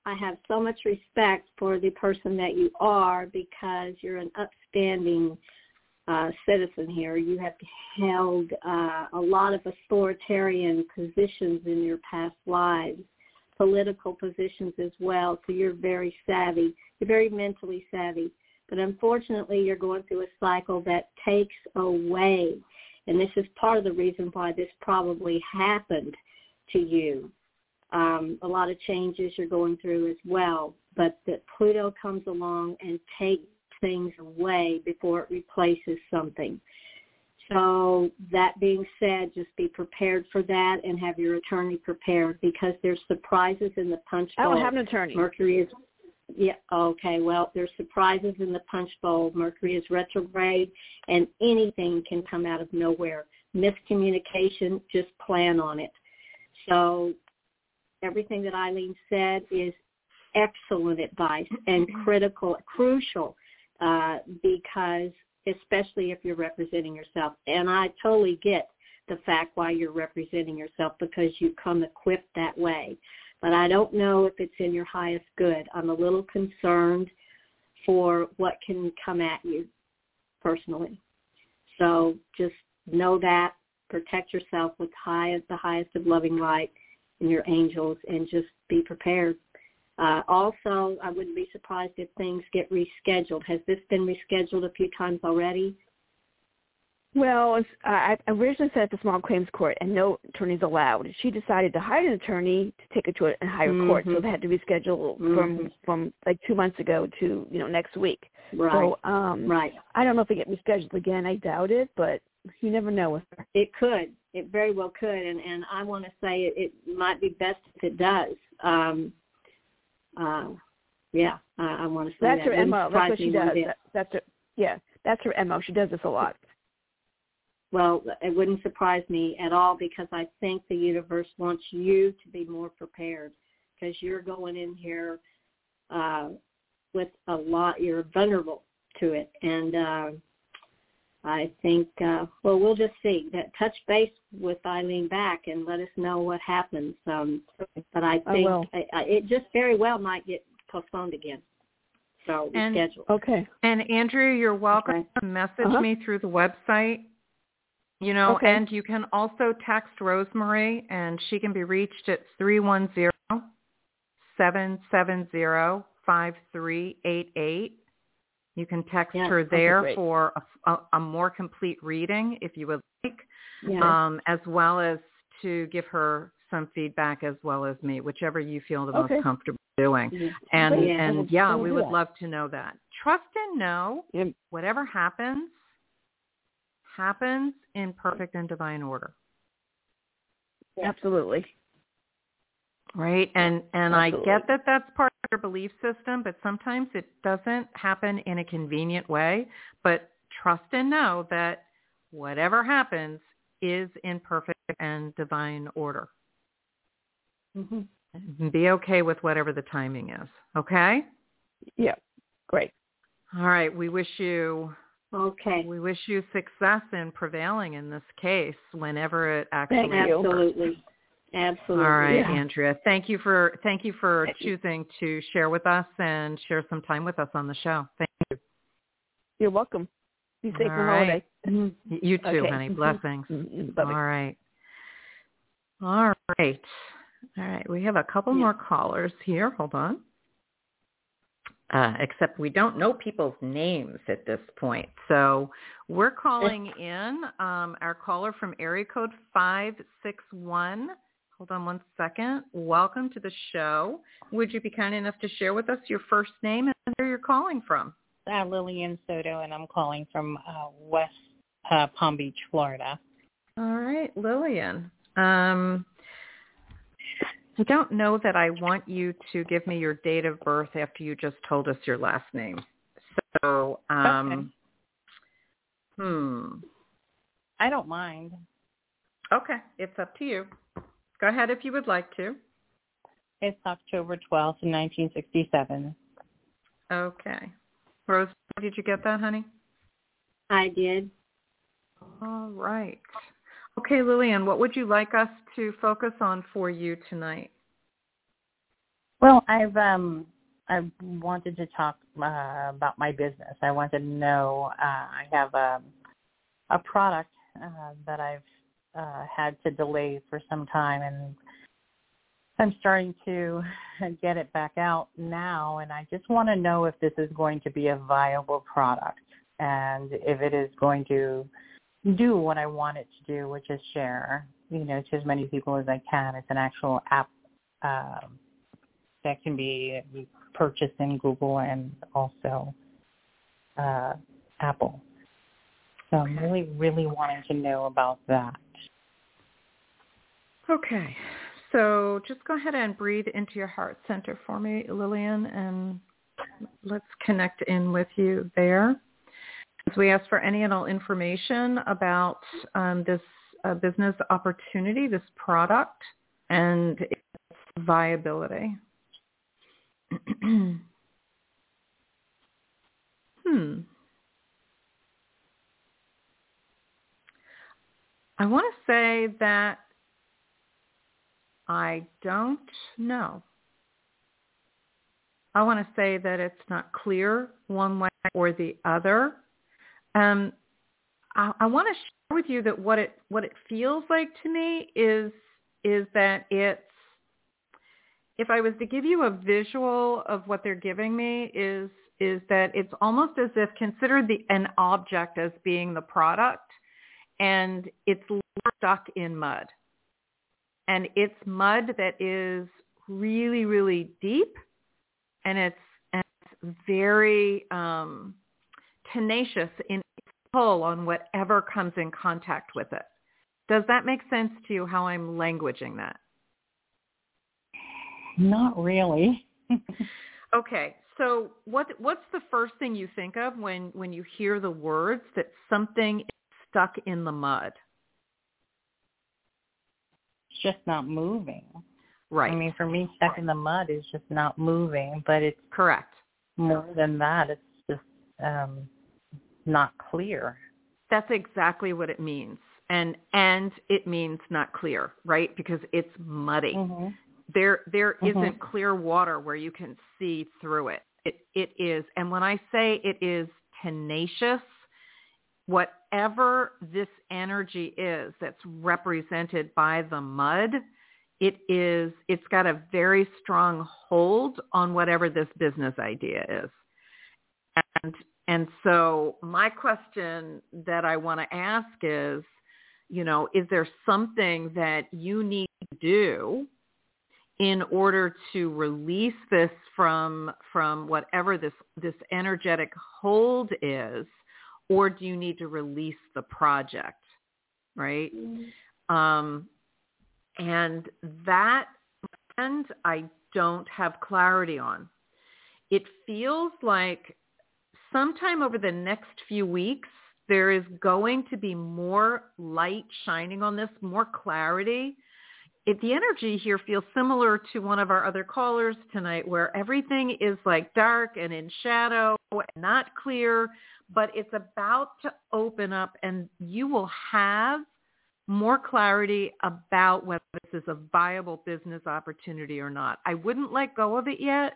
I have so much respect for the person that you are because you're an upstanding uh, citizen here. You have held uh, a lot of authoritarian positions in your past lives, political positions as well. So you're very savvy. You're very mentally savvy. But unfortunately, you're going through a cycle that takes away. And this is part of the reason why this probably happened to you um, a lot of changes you're going through as well, but that Pluto comes along and takes things away before it replaces something. So that being said, just be prepared for that and have your attorney prepared because there's surprises in the punch bowl. I don't have an attorney. Mercury is yeah, okay. Well, there's surprises in the punch bowl. Mercury is retrograde and anything can come out of nowhere. Miscommunication, just plan on it. So everything that Ilene said is excellent advice and critical, crucial, uh, because especially if you're representing yourself. And I totally get the fact why you're representing yourself because you come equipped that way. But I don't know if it's in your highest good. I'm a little concerned for what can come at you personally. So just know that, protect yourself with high, the highest of loving light and your angels and just be prepared. Uh, also, I wouldn't be surprised if things get rescheduled. Has this been rescheduled a few times already? Well, I originally said at the small claims court, and no attorneys allowed. She decided to hire an attorney to take it to a higher mm-hmm. court, so they had to reschedule mm-hmm. from from like two months ago to you know next week. Right. So um, right. I don't know if they get rescheduled again. I doubt it, but you never know with her. It could. It very well could, and and I want to say it, it might be best if it does. Um, uh, yeah, I, I want to say that's that. her mo. That's what she does. That, that's her. Yeah, that's her mo. She does this a lot. Well, it wouldn't surprise me at all because I think the universe wants you to be more prepared because you're going in here uh, with a lot. You're vulnerable to it, and uh, I think uh, well, we'll just see. That touch base with Ilene back and let us know what happens. Um, but I think I I, it just very well might get postponed again. So and, reschedule. Okay. And Andrea, you're welcome okay. to message uh-huh. me through the website you know, okay. and you can also text Rose Marie, and she can be reached at three one zero seven seven zero five three eight eight. You can text yeah, her there for a, a, a, more complete reading if you would like, yeah. um, as well as to give her some feedback as well as me, whichever you feel the okay. most comfortable doing. Yeah. And yeah. and yeah, we would that. love to know that. Trust and know whatever happens happens in perfect and divine order. Absolutely. Right? And and Absolutely. I get that that's part of your belief system, but sometimes it doesn't happen in a convenient way, but trust and know that whatever happens is in perfect and divine order. Mm-hmm. And be okay with whatever the timing is. Okay? Yeah. Great. All right. We wish you Okay. we wish you success in prevailing in this case whenever it actually Thank you. Absolutely. Absolutely. All right, Yeah. Andrea. Thank you for thank you for choosing to share with us and share some time with us on the show. Thank you. You're welcome. Be safe All right. holiday. You too, Okay. honey. Blessings. Mhm. All right. All right. All right. We have a couple Yeah. more callers here. Hold on. Uh, except we don't know people's names at this point. So we're calling in um, our caller from area code 561. Hold on one second. Welcome to the show. Would you be kind enough to share with us your first name and where you're calling from? uh, Lillian Soto, and I'm calling from uh, West uh, Palm Beach, Florida. All right, Lillian. Um, I don't know that I want you to give me your date of birth after you just told us your last name. So, um, hmm. I don't mind. Okay, it's up to you. Go ahead if you would like to. It's October 12th, 1967. Okay. Rose, did you get that, honey? I did. All right. Okay, Lillian, what would you like us to focus on for you tonight? Well, I've um I wanted to talk uh, about my business. I wanted to know uh, I have a a product uh, that I've uh, had to delay for some time, and I'm starting to get it back out now. And I just want to know if this is going to be a viable product, and if it is going to do what I want it to do, which is share, you know, to as many people as I can. It's an actual app um, that can be purchased in Google and also uh, Apple. So I'm really, really wanting to know about that. Okay. So just go ahead and breathe into your heart center for me, Lillian, and let's connect in with you there. As we ask for any and all information about um, this uh, business opportunity, this product, and its viability. hmm. I want to say that I don't know. I want to say that it's not clear one way or the other. Um, I, I want to share with you that what it what it feels like to me is is that it's if I was to give you a visual of what they're giving me is is that it's almost as if consider the an object as being the product and it's stuck in mud. And it's mud that is really, really deep and it's, and it's very um, tenacious in its pull on whatever comes in contact with it. Does that make sense to you how I'm languaging that? Not really. okay. So what what's the first thing you think of when when you hear the words that something is stuck in the mud? It's just not moving. Right. I mean, for me, stuck in the mud is just not moving, but it's correct. More than that, it's just um, not clear. That's exactly what it means, and and it means not clear, right? Because it's muddy. Mm-hmm. There there mm-hmm. not clear water where you can see through it. It it is, and when I say it is tenacious, whatever this energy is that's represented by the mud, it is it's got a very strong hold on whatever this business idea is. And and so my question that I want to ask is, you know, is there something that you need to do in order to release this from from whatever this this energetic hold is or do you need to release the project right? Mm-hmm. um, and that and i don't have clarity on. It feels like sometime over the next few weeks there is going to be more light shining on this more clarity. It, the energy here feels similar to one of our other callers tonight where everything is like dark and in shadow and not clear but it's about to open up and you will have more clarity about whether this is a viable business opportunity or not. I wouldn't let go of it yet.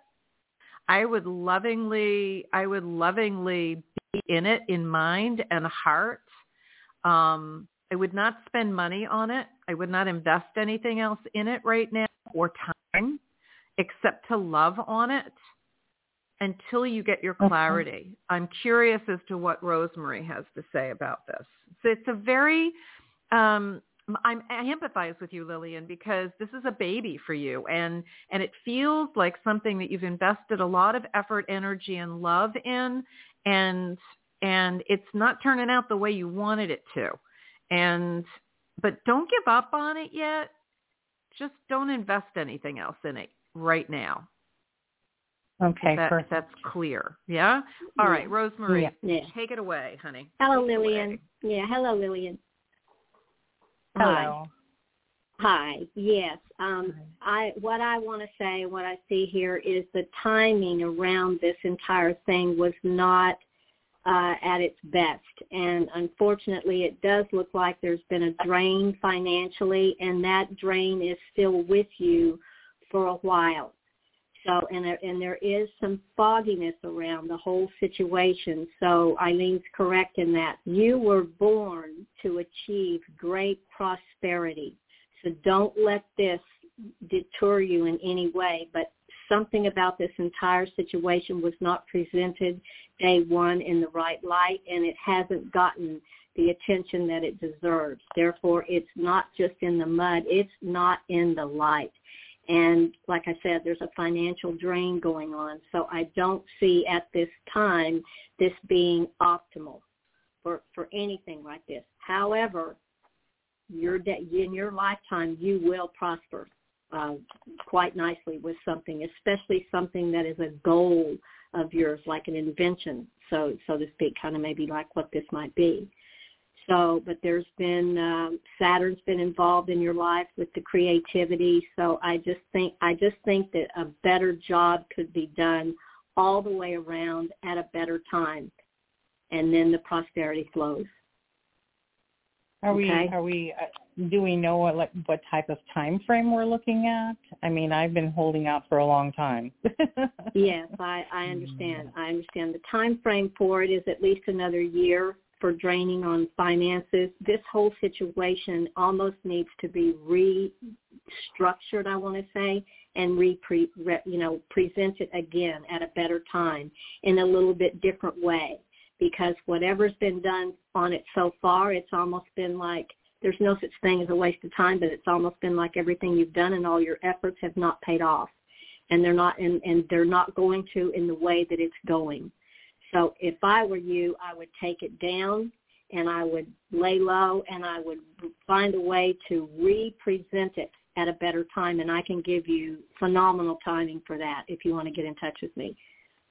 I would lovingly, I would lovingly be in it in mind and heart. Um, I would not spend money on it. I would not invest anything else in it right now or time except to love on it until you get your clarity. I'm curious as to what Rose Marie has to say about this. So it's a very, um, I'm, I empathize with you, Lillian, because this is a baby for you, and and it feels like something that you've invested a lot of effort, energy, and love in, and and it's not turning out the way you wanted it to, and but don't give up on it yet. Just don't invest anything else in it right now. Okay, that, perfect. That's clear. Yeah? All yeah. right, Rose Marie, yeah. yeah. take it away, honey. Hello, take Lillian. Yeah, hello, Lillian. Hello. Hi. Hi. Yes. Um, I what I want to say, what I see here is the timing around this entire thing was not uh, at its best, and unfortunately, it does look like there's been a drain financially, and that drain is still with you for a while. So, and there, and there is some fogginess around the whole situation. So Ilene's correct in that. You were born to achieve great prosperity. So don't let this deter you in any way. But something about this entire situation was not presented day one in the right light, and it hasn't gotten the attention that it deserves. Therefore, it's not just in the mud. It's not in the light And like I said, there's a financial drain going on. So I don't see at this time this being optimal for, for anything like this. However, your de- in your lifetime, you will prosper uh, quite nicely with something, especially something that is a goal of yours, like an invention, so so to speak, kind of maybe like what this might be. So, but there's been um, Saturn's been involved in your life with the creativity. So I just think I just think that a better job could be done all the way around at a better time, and then the prosperity flows. Are we Okay. are we uh, do we know what like what type of time frame we're looking at? I mean, I've been holding out for a long time. Yes, I, I understand. I understand. The time frame for it is at least another year for draining on finances. This whole situation almost needs to be restructured, I want to say, and re, you know presented again at a better time in a little bit different way. Because whatever's been done on it so far, it's almost been like there's no such thing as a waste of time, but it's almost been like everything you've done and all your efforts have not paid off and they're not and, and they're not going to in the way that it's going. So if I were you, I would take it down and I would lay low and I would find a way to re-present it at a better time and I can give you phenomenal timing for that if you want to get in touch with me.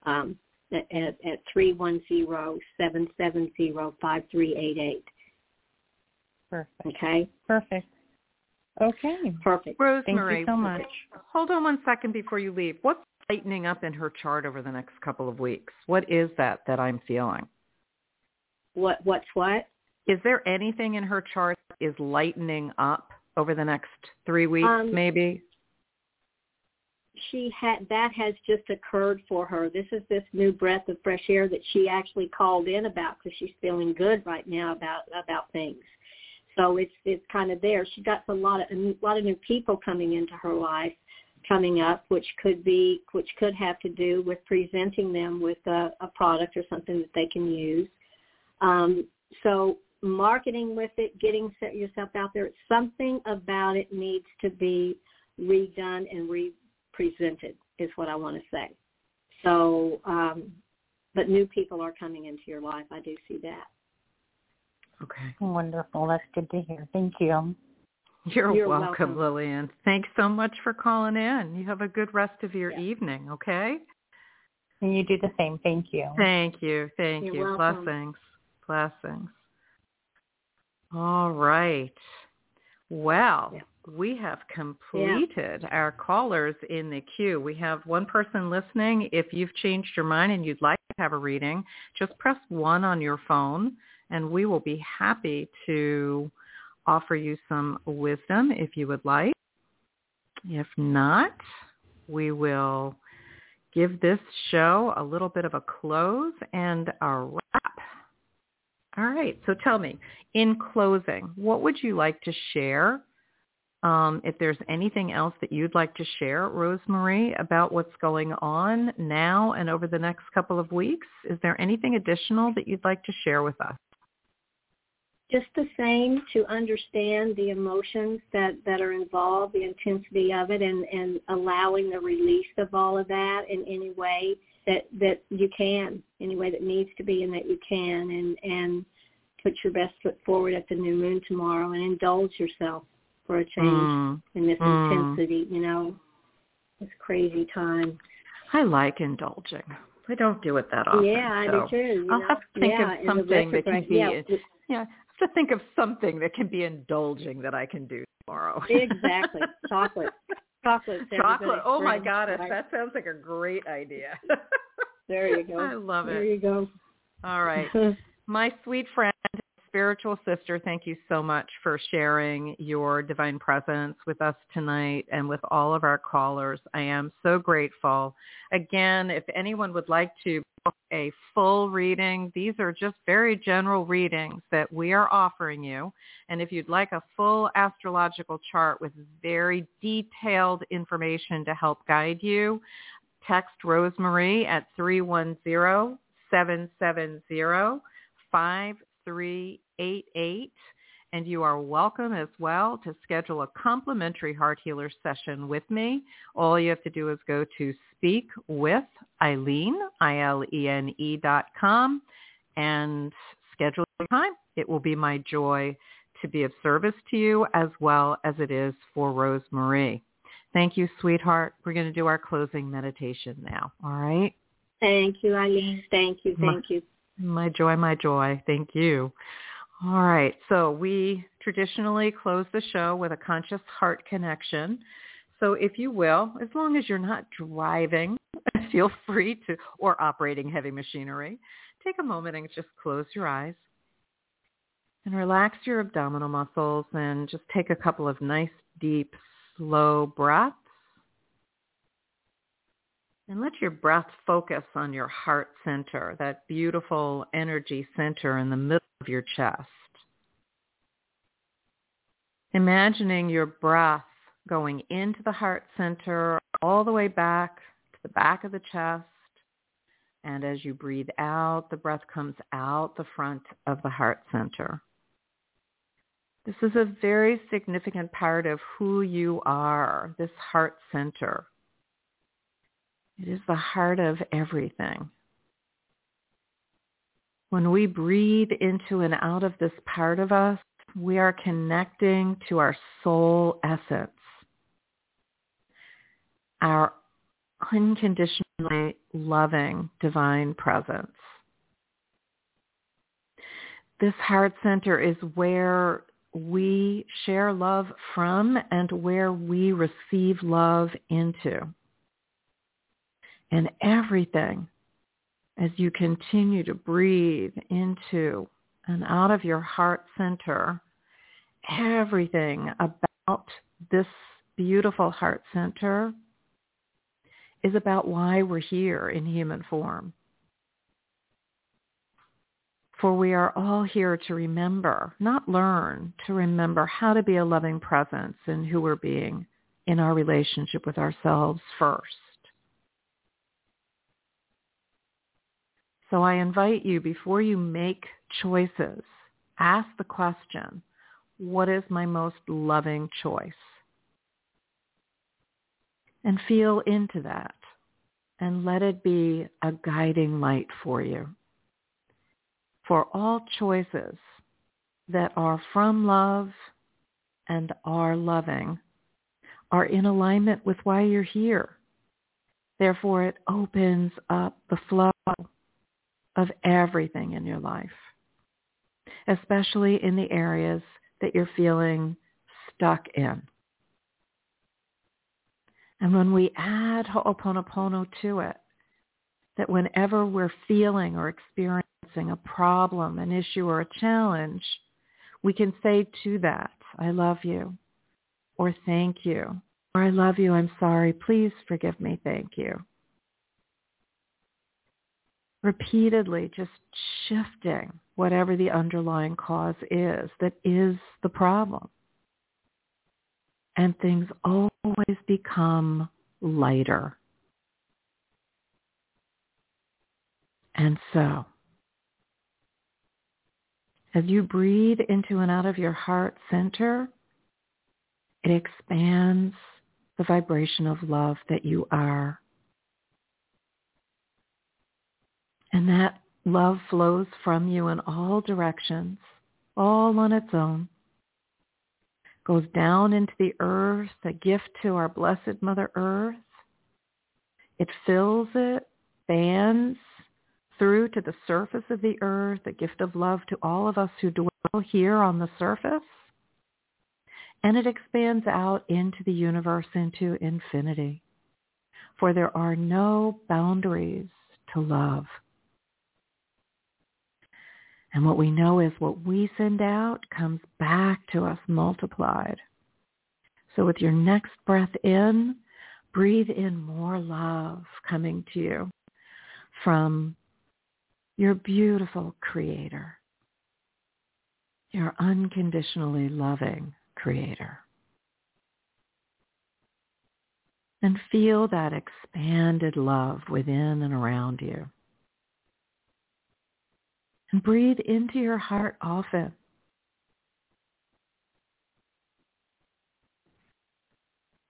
Um, at, at 310-770-5388. Perfect. Okay? Perfect. Okay. Perfect. Rose Marie, Thank you so much. hold on one second before you leave. What's lightening up in her chart over the next couple of weeks? What is that that I'm feeling? What what's what? Is there anything in her chart that is lightening up over the next three weeks, Um, maybe? she had that has just occurred for her. This is this new breath of fresh air that she actually called in about because she's feeling good right now about about things. So it's it's kind of there. She got a lot of a lot of new people coming into her life coming up, which could be which could have to do with presenting them with a, a product or something that they can use. Um, so marketing with it, getting set yourself out there, something about it needs to be redone and re presented is what I want to say. So, um, but new people are coming into your life. I do see that. Okay. Wonderful. That's good to hear. Thank you. You're, You're welcome, welcome. Lillian. Thanks so much for calling in. You have a good rest of your Yeah. evening, okay? And you do the same. Thank you. Thank you. Thank You're you. welcome. Blessings. Blessings. All right. Well, Yeah. we have completed our callers in the queue. We have one person listening. If you've changed your mind and you'd like to have a reading, just press one on your phone and we will be happy to offer you some wisdom if you would like. If not, we will give this show a little bit of a close and a wrap. All right. So tell me, in closing, what would you like to share? Um, if there's anything else that you'd like to share, Rose Marie, about what's going on now and over the next couple of weeks, is there anything additional that you'd like to share with us? Just the same to understand the emotions that, that are involved, the intensity of it, and, and allowing the release of all of that in any way that, that you can, any way that needs to be and that you can, and, and put your best foot forward at the new moon tomorrow and indulge yourself for a change Mm, in this Mm. intensity, you know, this crazy time. I like indulging. I don't do it that often. yeah, I so do too. I'll know? have to think yeah, of something that can be yeah, Yeah, to think of something that can be indulging that I can do tomorrow. exactly. Chocolate. Chocolate. Chocolate. Oh my God! goddess, that sounds like a great idea. There you go. I love it. There you go. All right. My sweet friend, spiritual sister, thank you so much for sharing your divine presence with us tonight and with all of our callers. I am so grateful. Again, if anyone would like to book a full reading, these are just very general readings that we are offering you. And if you'd like a full astrological chart with very detailed information to help guide you, text Rose Marie at 310 770 5388 And you are welcome as well to schedule a complimentary Heart Healer session with me. All you have to do is go to speak with Ilene, I-L-E-N-E dot com, and schedule your time. It will be my joy to be of service to you as well as it is for Rose Marie. Thank you, sweetheart. We're going to do our closing meditation now. All right? Thank you, Ilene. Thank you. Thank my, you. My joy, my joy. Thank you. All right. So we traditionally close the show with a conscious heart connection. So if you will, as long as you're not driving, feel free to, or operating heavy machinery, take a moment and just close your eyes and relax your abdominal muscles and just take a couple of nice, deep, slow breaths. And let your breath focus on your heart center, that beautiful energy center in the middle of your chest. Imagining your breath going into the heart center all the way back to the back of the chest. And as you breathe out, the breath comes out the front of the heart center. This is a very significant part of who you are, this heart center. It is the heart of everything. When we breathe into and out of this part of us, we are connecting to our soul essence, our unconditionally loving divine presence. This heart center is where we share love from and where we receive love into. And everything, as you continue to breathe into and out of your heart center, everything about this beautiful heart center is about why we're here in human form. For we are all here to remember, not learn, to remember how to be a loving presence in who we're being in our relationship with ourselves first. So I invite you, before you make choices, ask the question, what is my most loving choice? And feel into that and let it be a guiding light for you for all choices that are from love and are loving are in alignment with why you're here. Therefore, it opens up the flow of everything in your life, especially in the areas that you're feeling stuck in. And when we add Ho'oponopono to it, that whenever we're feeling or experiencing a problem, an issue, or a challenge, we can say to that, I love you, or thank you, or I love you, I'm sorry, please forgive me, thank you. Repeatedly just shifting whatever the underlying cause is that is the problem. And things always become lighter. And so, as you breathe into and out of your heart center, it expands the vibration of love that you are. And that love flows from you in all directions, all on its own. Goes down into the earth, a gift to our blessed Mother Earth. It fills it, fans, through to the surface of the earth, a gift of love to all of us who dwell here on the surface. And it expands out into the universe, into infinity. For there are no boundaries to love. And what we know is what we send out comes back to us multiplied. So with your next breath in, breathe in more love coming to you from your beautiful creator, your unconditionally loving creator. And feel that expanded love within and around you and breathe into your heart often.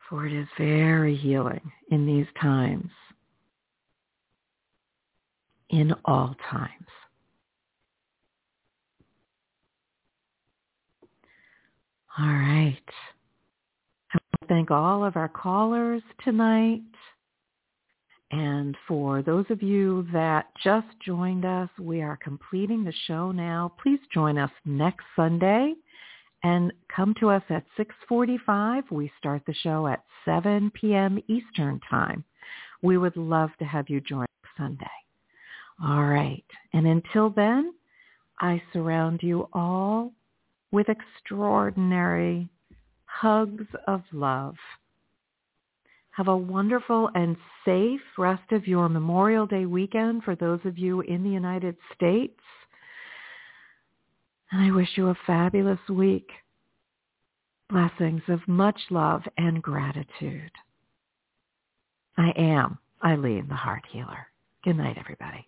For it is very healing in these times, in all times. All right. I want to thank all of our callers tonight. And for those of you that just joined us, we are completing the show now. Please join us next Sunday and come to us at 6:45. We start the show at 7 p.m. Eastern Time. We would love to have you join Sunday. All right. And until then, I surround you all with extraordinary hugs of love. Have a wonderful and safe rest of your Memorial Day weekend for those of you in the United States. And I wish you a fabulous week. Blessings of much love and gratitude. I am Ilene, the Heart Healer. Good night, everybody.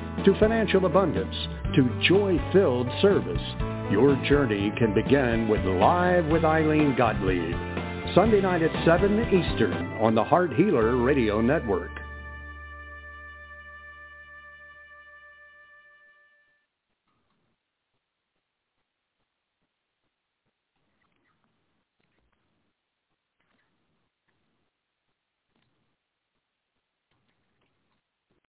to financial abundance to joy-filled service, your journey can begin with Live with Ilene Gottlieb. Sunday night at 7 Eastern on the Heart Healer Radio Network.